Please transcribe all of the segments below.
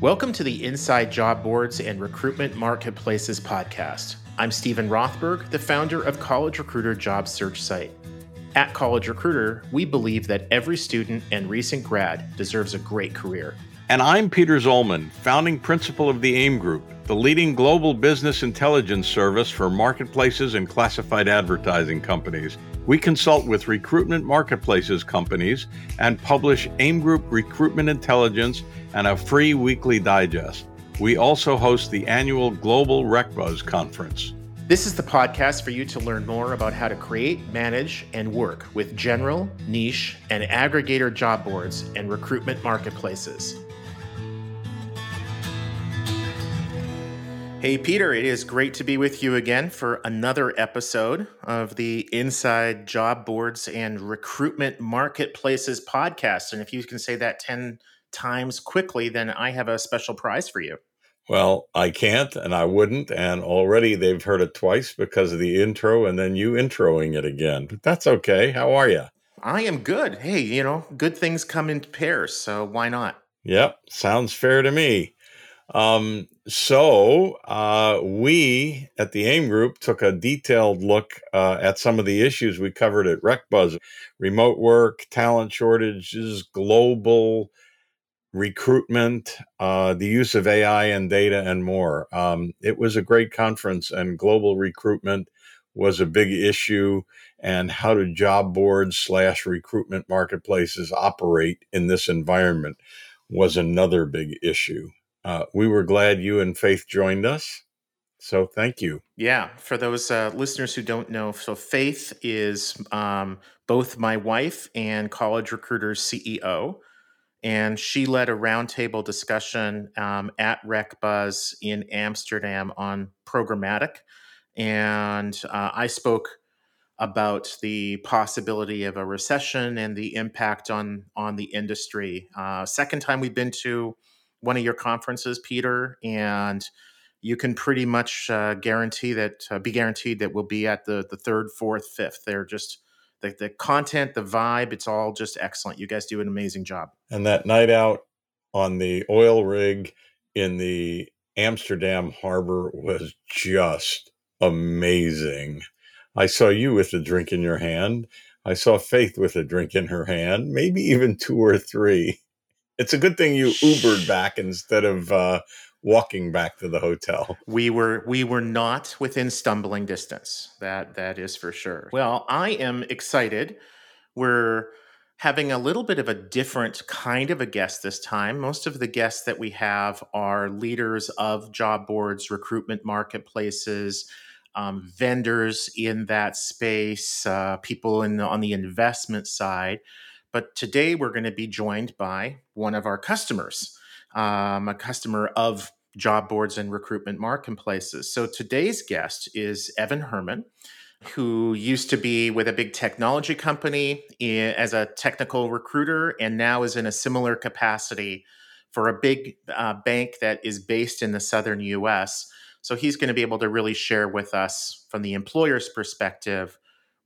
Welcome to the Inside Job Boards and Recruitment Marketplaces podcast. I'm Steven Rothberg, the founder of College Recruiter Job Search Site. At College Recruiter, we believe that every student and recent grad deserves a great career. And I'm Peter Zollman, founding principal of the AIM Group, the leading global business intelligence service for marketplaces and classified advertising companies. We consult with recruitment marketplaces companies and publish AIM Group recruitment intelligence and a free weekly digest. We also host the annual Global RecBuzz conference. This is the podcast for you to learn more about how to create, manage, and work with general, niche, and aggregator job boards and recruitment marketplaces. Hey, Peter, it is great to be with you again for another episode of the Inside Job Boards and Recruitment Marketplaces podcast. And if you can say that 10 times quickly, then I have a special prize for you. Well, I can't and I wouldn't. And already they've heard it twice because of the intro and then you introing it again. But that's okay. How are you? I am good. Hey, you know, good things come in pairs. So why not? Yep. Sounds fair to me. Um, so uh, we at the AIM Group took a detailed look uh, at some of the issues we covered at RecBuzz: remote work, talent shortages, global recruitment, uh, the use of AI and data, and more. Um, it was a great conference, and global recruitment was a big issue. And how do job boards slash recruitment marketplaces operate in this environment was another big issue. Uh, we were glad you and Faith joined us. So thank you. Yeah, for those uh, listeners who don't know, so Faith is um, both my wife and College Recruiter's CEO, and she led a roundtable discussion um, at RecBuzz in Amsterdam on programmatic, and uh, I spoke about the possibility of a recession and the impact on on the industry. Uh, second time we've been to one of your conferences, Peter, and you can pretty much uh, guarantee that uh, be guaranteed that we'll be at the the third, fourth, fifth. They're just the, the content, the vibe, it's all just excellent. You guys do an amazing job. And that night out on the oil rig in the Amsterdam harbor was just amazing. I saw you with a drink in your hand. I saw Faith with a drink in her hand, maybe even two or three. It's a good thing you Ubered back instead of uh, walking back to the hotel. We were we were not within stumbling distance. That that is for sure. Well, I am excited. We're having a little bit of a different kind of a guest this time. Most of the guests that we have are leaders of job boards, recruitment marketplaces, um, vendors in that space, uh, people in the, on the investment side. But today we're going to be joined by one of our customers, um, a customer of job boards and recruitment marketplaces. So today's guest is Evan Herman, who used to be with a big technology company as a technical recruiter and now is in a similar capacity for a big uh, bank that is based in the southern US. So he's going to be able to really share with us from the employer's perspective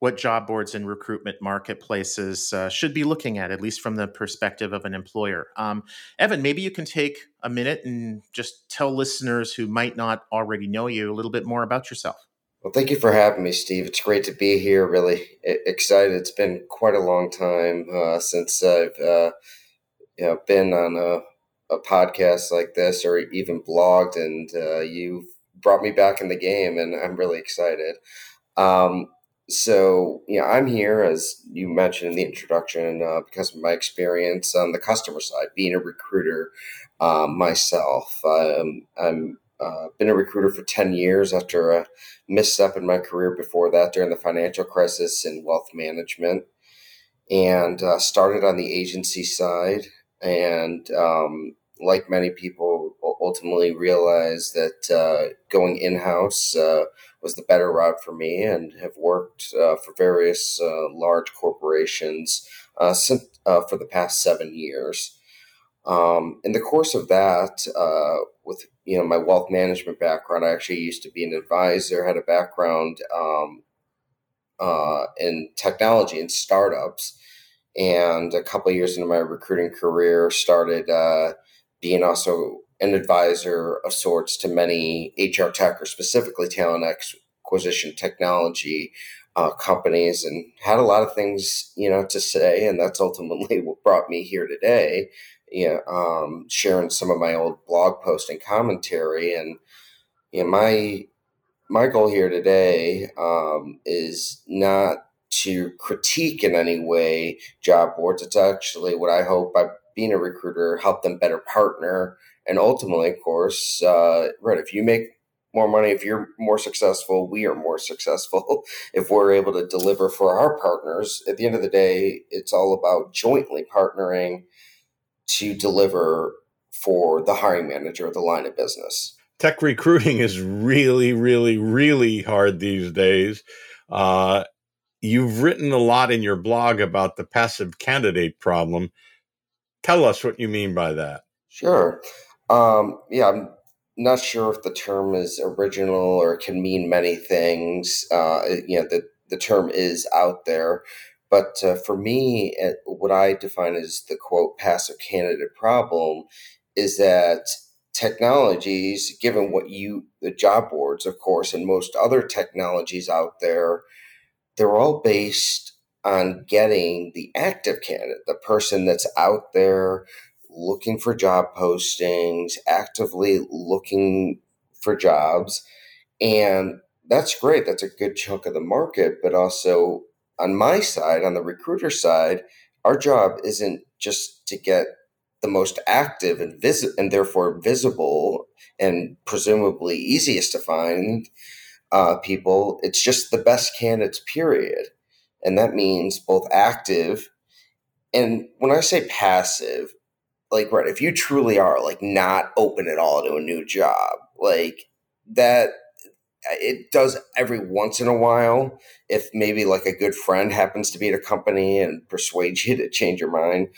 what job boards and recruitment marketplaces uh, should be looking at, at least from the perspective of an employer. Um, Evan, maybe you can take a minute and just tell listeners who might not already know you a little bit more about yourself. Well, thank you for having me, Steve. It's great to be here. Really excited. It's been quite a long time uh, since I've uh, you know, been on a, a, podcast like this or even blogged, and uh, you brought me back in the game, and I'm really excited. Um, so yeah, I'm here as you mentioned in the introduction uh, because of my experience on the customer side, being a recruiter um, myself. Um, I'm uh, been a recruiter for ten years after a misstep in my career before that during the financial crisis in wealth management, and uh, started on the agency side and um, like many people, ultimately realized that uh, going in house uh, was the better route for me, and have worked uh, for various uh, large corporations uh, since, uh, for the past seven years. Um, in the course of that, with you know my wealth management background, I actually used to be an advisor, had a background um, in technology and startups and a couple years into my recruiting career started uh, being also an advisor of sorts to many HR tech or specifically talent acquisition technology uh, companies and had a lot of things, you know, to say. And that's ultimately what brought me here today, you know, um, sharing some of my old blog post and commentary. And, you know, my, my goal here today um, is not to critique in any way job boards. It's actually what I hope by being a recruiter help them better partner. And ultimately, of course, uh, right, if you make more money, if you're more successful, we are more successful if we're able to deliver for our partners. At the end of the day, it's all about jointly partnering to deliver for the hiring manager of the line of business. Tech recruiting is really, really, really hard these days. Uh, you've written a lot in your blog about the passive candidate problem. Tell us what you mean by that. Sure. Um, yeah, I'm not sure if the term is original or can mean many things. Uh, you know, the, the term is out there. But uh, for me, uh, what I define as the quote passive candidate problem is that technologies, given what you, the job boards, of course, and most other technologies out there, they're all based on getting the active candidate, the person that's out there looking for job postings, actively looking for jobs. And that's great. That's a good chunk of the market. But also on my side, on the recruiter side, our job isn't just to get the most active and visit and therefore visible and presumably easiest to find uh, people. It's just the best candidates, period. And that means both active and when I say passive, like right if you truly are like not open at all to a new job like that it does every once in a while if maybe like a good friend happens to be at a company and persuades you to change your mind.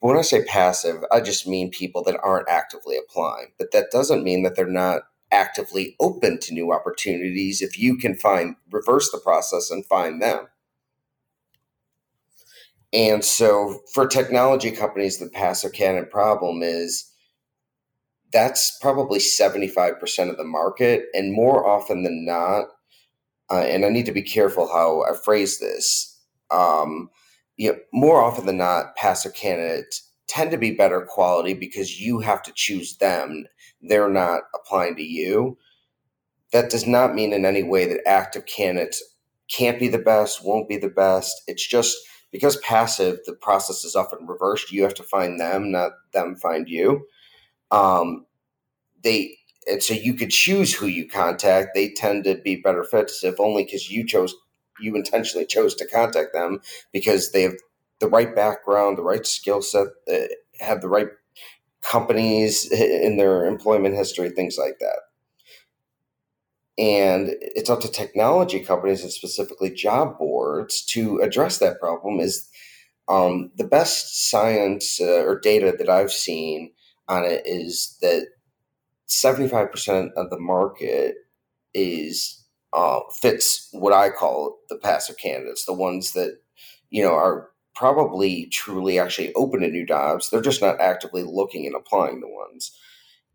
But when i say passive i just mean people that aren't actively applying. But that doesn't mean that they're not actively open to new opportunities if you can find reverse the process and find them and so for technology companies, the passive candidate problem is that's probably 75% of the market. And more often than not, uh, and I need to be careful how I phrase this, um, you know, more often than not, passive candidates tend to be better quality because you have to choose them. They're not applying to you. That does not mean in any way that active candidates can't be the best, won't be the best. It's just – because passive, the process is often reversed. You have to find them, not them find you. Um, they and so you could choose who you contact. They tend to be better fits if only because you chose, you intentionally chose to contact them because they have the right background, the right skill set, uh, have the right companies in their employment history, things like that. And it's up to technology companies and specifically job boards to address that problem. Is um, the best science uh, or data that I've seen on it is that 75% of the market is uh, fits what I call the passive candidates, the ones that you know are probably truly actually open to new jobs. They're just not actively looking and applying the ones.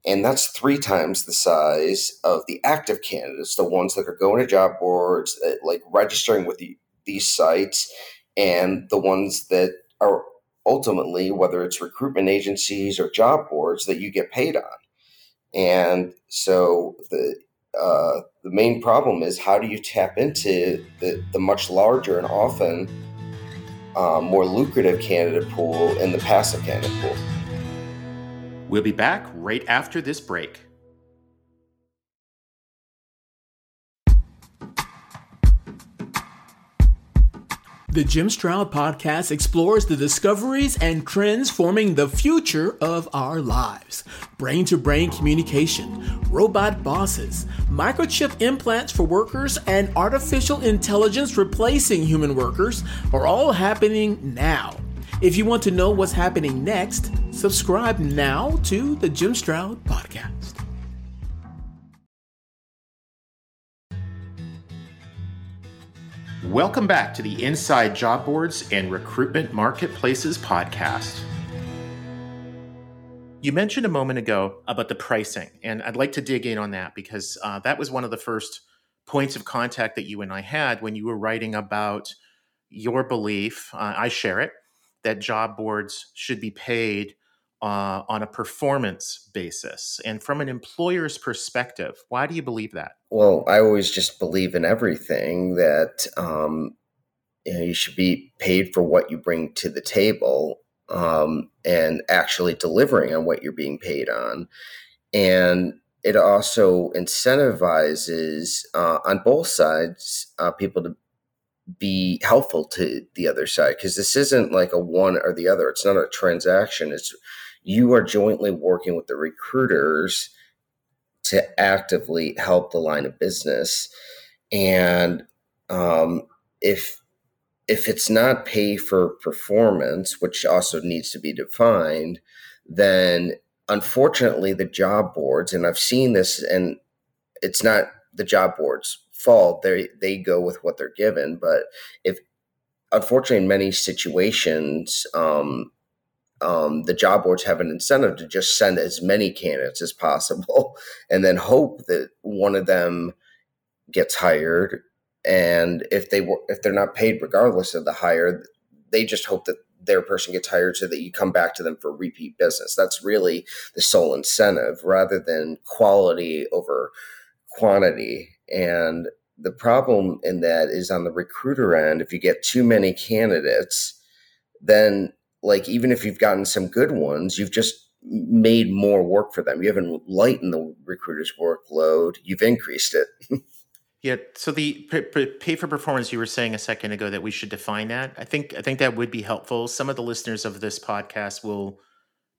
And that's three times the size of the active candidates, the ones that are going to job boards, that, like registering with the, these sites, and the ones that are ultimately, whether it's recruitment agencies or job boards, that you get paid on. And so the uh, the main problem is how do you tap into the, the much larger and often uh, more lucrative candidate pool and the passive candidate pool? We'll be back right after this break. The Jim Stroud podcast explores the discoveries and trends forming the future of our lives. Brain to brain communication, robot bosses, microchip implants for workers, and artificial intelligence replacing human workers are all happening now. If you want to know what's happening next, subscribe now to the Jim Stroud Podcast. Welcome back to the Inside Job Boards and Recruitment Marketplaces podcast. You mentioned a moment ago about the pricing, and I'd like to dig in on that because uh, that was one of the first points of contact that you and I had when you were writing about your belief. Uh, I share it that job boards should be paid uh, on a performance basis. And from an employer's perspective, why do you believe that? Well, I always just believe in everything that um, you, know, you should be paid for what you bring to the table um, and actually delivering on what you're being paid on. And it also incentivizes uh, on both sides uh, people to be helpful to the other side because this isn't like a one or the other. It's not a transaction. It's you are jointly working with the recruiters to actively help the line of business. And um, if if it's not pay for performance, which also needs to be defined, then unfortunately the job boards, and I've seen this, and it's not the job boards' fault. They they go with what they're given, but if unfortunately in many situations, um, um, the job boards have an incentive to just send as many candidates as possible, and then hope that one of them gets hired and if they were if they're not paid regardless of the hire they just hope that their person gets hired so that you come back to them for repeat business that's really the sole incentive rather than quality over quantity and the problem in that is on the recruiter end if you get too many candidates then like even if you've gotten some good ones you've just made more work for them you haven't lightened the recruiter's workload you've increased it Yeah. So the pay for performance you were saying a second ago that we should define that. I think I think that would be helpful. Some of the listeners of this podcast will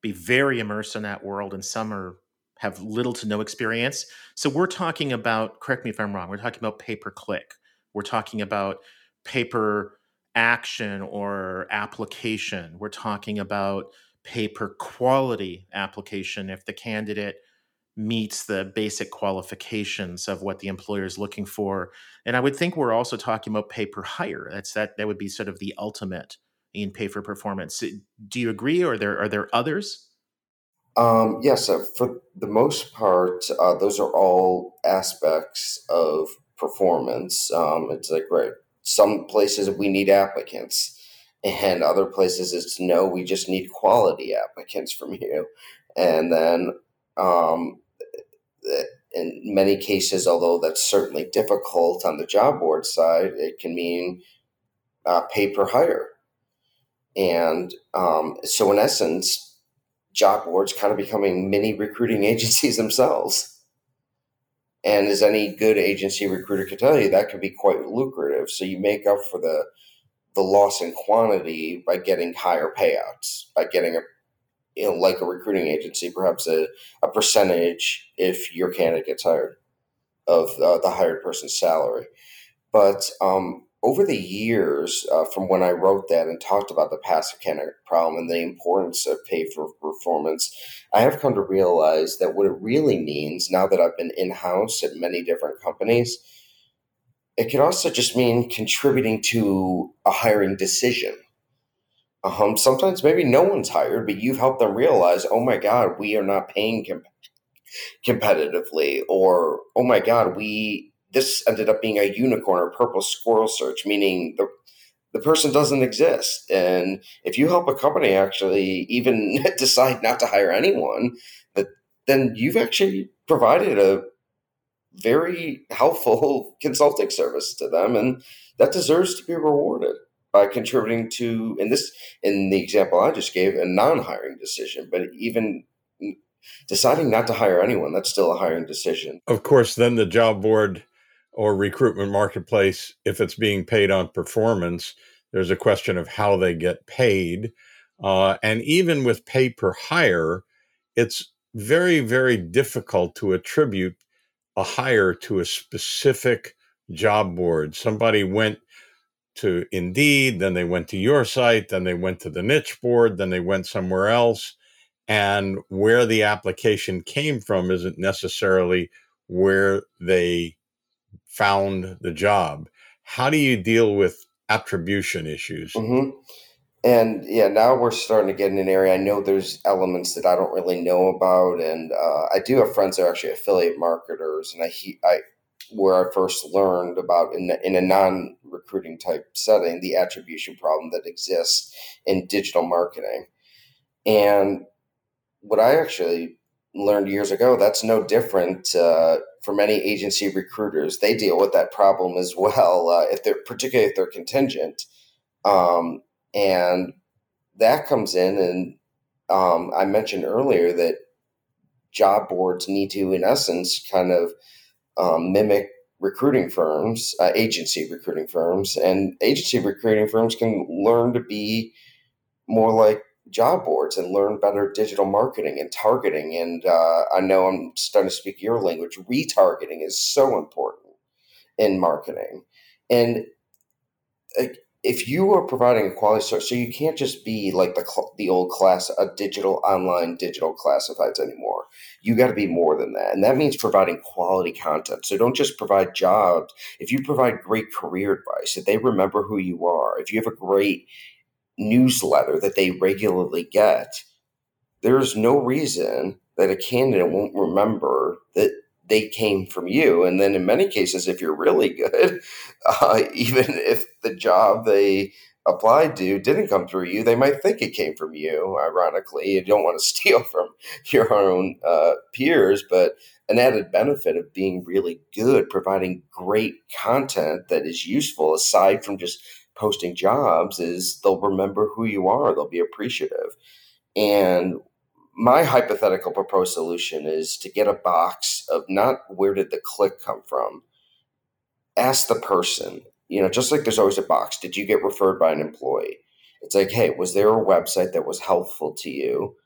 be very immersed in that world, and some are have little to no experience. So we're talking about. Correct me if I'm wrong. We're talking about pay per click. We're talking about pay per action or application. We're talking about pay per quality application if the candidate meets the basic qualifications of what the employer is looking for. And I would think we're also talking about pay per hire. That's that that would be sort of the ultimate in pay for performance. Do you agree, or are there are there others? Um, yes, uh, for the most part, uh, those are all aspects of performance. Um, it's like right, some places we need applicants, and other places it's no, we just need quality applicants from you. And then um, in many cases, although that's certainly difficult on the job board side, it can mean uh, pay per hire. And um, so, in essence, job boards kind of becoming mini recruiting agencies themselves. And as any good agency recruiter can tell you, that can be quite lucrative. So you make up for the the loss in quantity by getting higher payouts, by getting a you know, like a recruiting agency, perhaps a, a percentage if your candidate gets hired of uh, the hired person's salary. But um, over the years, uh, from when I wrote that and talked about the passive candidate problem and the importance of pay for performance, I have come to realize that what it really means now that I've been in house at many different companies, it could also just mean contributing to a hiring decision. Um, sometimes maybe no one's hired, but you've helped them realize, oh my God, we are not paying com- competitively, or oh my God, we this ended up being a unicorn or purple squirrel search, meaning the the person doesn't exist. And if you help a company actually even decide not to hire anyone, that then you've actually provided a very helpful consulting service to them, and that deserves to be rewarded by contributing to in this in the example I just gave a non-hiring decision, but even deciding not to hire anyone that's still a hiring decision. Of course, then the job board or recruitment marketplace, if it's being paid on performance, there's a question of how they get paid, uh, and even with pay per hire, it's very very difficult to attribute a hire to a specific job board. Somebody went to Indeed, then they went to your site, then they went to the niche board, then they went somewhere else. And where the application came from isn't necessarily where they found the job. How do you deal with attribution issues? Mm-hmm. and yeah, now we're starting to get in an area. I know there's elements that I don't really know about, and uh, I do have friends that are actually affiliate marketers, and I I where I first learned about in, in a non recruiting type setting the attribution problem that exists in digital marketing, and what I actually learned years ago that's no different uh, for many agency recruiters. They deal with that problem as well, uh, if they're particularly if they're contingent. Um, and that comes in, and um, I mentioned earlier that job boards need to, in essence, kind of um, mimic recruiting firms, uh, agency recruiting firms, and agency recruiting firms can learn to be more like job boards and learn better digital marketing and targeting. And uh, I know I'm starting to speak your language. Retargeting is so important in marketing, and if you are providing a quality service, so you can't just be like the the old class, a digital online digital classifieds anymore. You got to be more than that, and that means providing quality content. So don't just provide jobs. If you provide great career advice, if they remember who you are, if you have a great newsletter that they regularly get, there's no reason that a candidate won't remember that they came from you. And then in many cases, if you're really good, uh, even if the job they applied to didn't come through you, they might think it came from you. Ironically, you don't want to steal from your own uh, peers, but an added benefit of being really good, providing great content that is useful aside from just posting jobs, is they'll remember who you are. They'll be appreciative. And my hypothetical proposed solution is to get a box of not where did the click come from. Ask the person, you know, just like there's always a box, did you get referred by an employee? It's like, hey, was there a website that was helpful to you?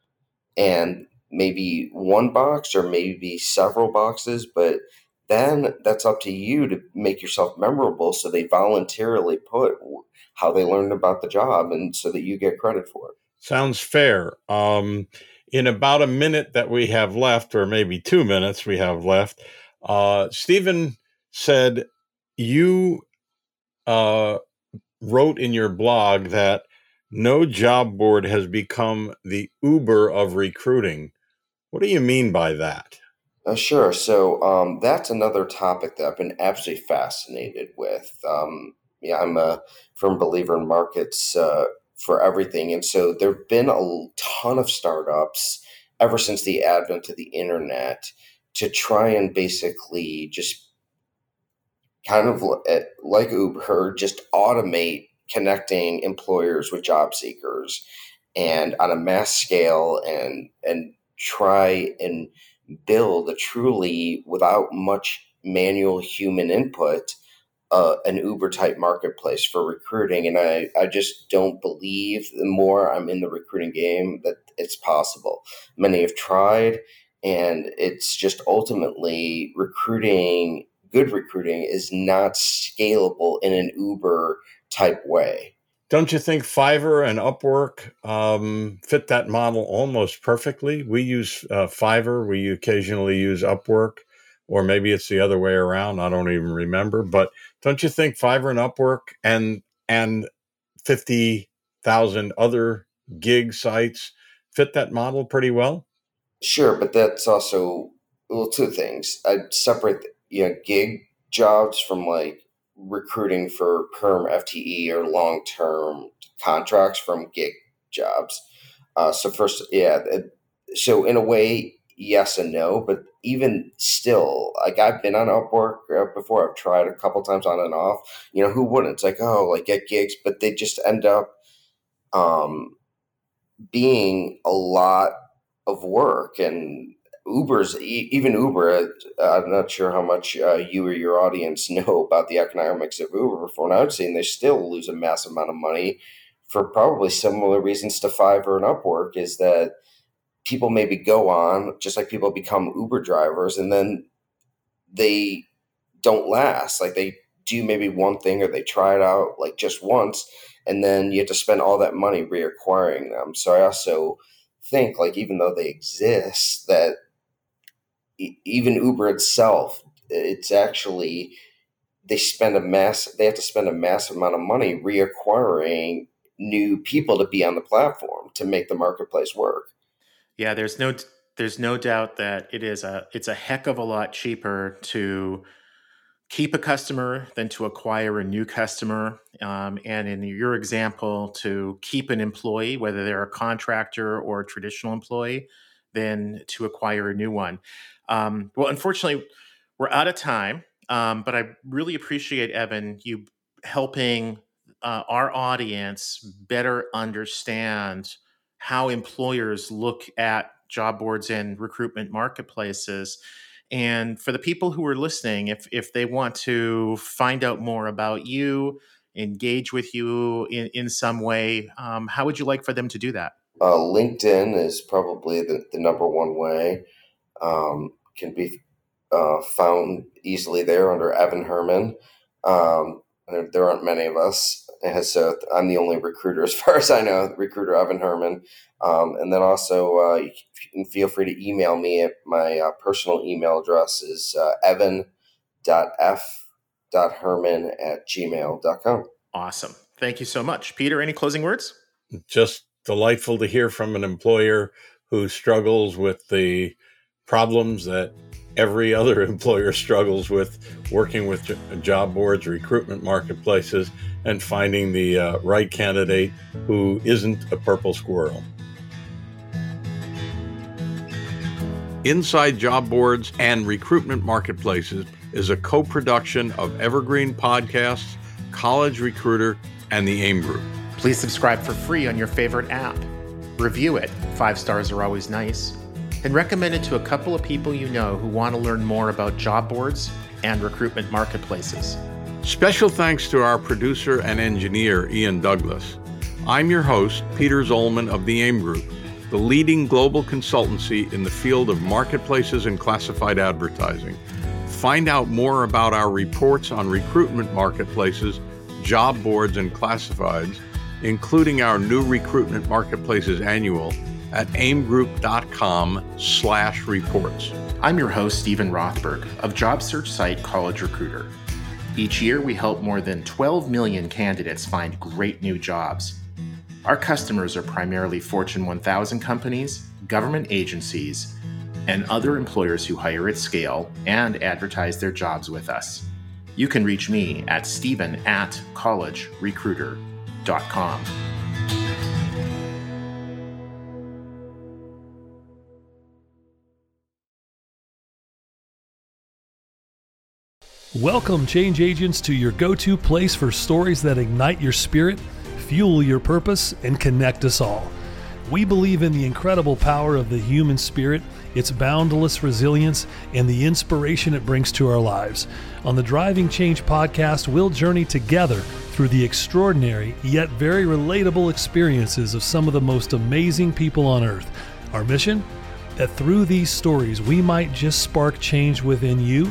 And maybe one box or maybe several boxes, but then that's up to you to make yourself memorable so they voluntarily put how they learned about the job and so that you get credit for it. Sounds fair. Um, in about a minute that we have left, or maybe two minutes we have left, uh, Steven said you uh, wrote in your blog that no job board has become the Uber of recruiting. What do you mean by that? Uh, sure. So um, that's another topic that I've been absolutely fascinated with. Um, yeah, I'm a firm believer in markets uh, for everything. And so there have been a ton of startups ever since the advent of the internet to try and basically just kind of eh, like Uber, just automate connecting employers with job seekers and on a mass scale and and try and build a truly without much manual human input uh, an Uber type marketplace for recruiting. And I, I just don't believe the more I'm in the recruiting game that it's possible. Many have tried, and it's just ultimately recruiting, good recruiting is not scalable in an Uber type way. Don't you think Fiverr and Upwork um, fit that model almost perfectly? We use uh, Fiverr, we occasionally use Upwork or maybe it's the other way around. I don't even remember. But don't you think Fiverr and Upwork and and fifty thousand other gig sites fit that model pretty well? Sure, but that's also well two things. I'd separate you know gig jobs from like recruiting for perm FTE or long term contracts from gig jobs. Uh, so first, yeah. So in a way, yes and no, but even still, like I've been on Upwork uh, before. I've tried a couple times on and off. You know, who wouldn't? It's like, oh, like get gigs, but they just end up um, being a lot of work and Uber's even Uber. Uh, I'm not sure how much uh, you or your audience know about the economics of Uber. From what I've seen, they still lose a massive amount of money for probably similar reasons to Fiverr and Upwork. Is that people maybe go on just like people become Uber drivers and then they don't last. Like they do maybe one thing or they try it out like just once and then you have to spend all that money reacquiring them. So I also think like even though they exist that even Uber itself it's actually they spend a mass they have to spend a massive amount of money reacquiring new people to be on the platform to make the marketplace work. Yeah, there's no there's no doubt that it is a it's a heck of a lot cheaper to keep a customer than to acquire a new customer. Um, and in your example, to keep an employee, whether they're a contractor or a traditional employee, than to acquire a new one. Um, well, unfortunately, we're out of time. Um, but I really appreciate Evan you helping uh, our audience better understand how employers look at job boards and recruitment marketplaces. And for the people who are listening, if if they want to find out more about you, engage with you in, in some way, um, how would you like for them to do that? Uh, LinkedIn is probably the, the number one way. Um, can be uh, found easily there under Evan Herman. Um, there, there, aren't many of us, so I'm the only recruiter, as far as I know, recruiter Evan Herman. Um, and then also, uh, you can feel free to email me. At my uh, personal email address is uh, evan.f.herman at gmail.com. Awesome. Thank you so much. Peter, any closing words? Just delightful to hear from an employer who struggles with the problems that every other employer struggles with working with job boards, recruitment marketplaces, and finding the uh, right candidate who isn't a purple squirrel. Inside Job Boards and Recruitment Marketplaces is a co production of Evergreen Podcasts, College Recruiter, and the AIM Group. Please subscribe for free on your favorite app. Review it, five stars are always nice and recommend it to a couple of people you know who want to learn more about job boards and recruitment marketplaces. Special thanks to our producer and engineer, Ian Douglas. I'm your host, Peter Zollman of the AIM Group, the leading global consultancy in the field of marketplaces and classified advertising. Find out more about our reports on recruitment marketplaces, job boards, and classifieds, including our new Recruitment Marketplaces Annual at aimgroup.com slash reports. I'm your host, Steven Rothberg of job search site College Recruiter. Each year, we help more than 12 million candidates find great new jobs. Our customers are primarily Fortune 1000 companies, government agencies, and other employers who hire at scale and advertise their jobs with us. You can reach me at stephen at collegerecruiter.com. Welcome, change agents, to your go to place for stories that ignite your spirit, fuel your purpose, and connect us all. We believe in the incredible power of the human spirit, its boundless resilience, and the inspiration it brings to our lives. On the Driving Change podcast, we'll journey together through the extraordinary yet very relatable experiences of some of the most amazing people on earth. Our mission? That through these stories, we might just spark change within you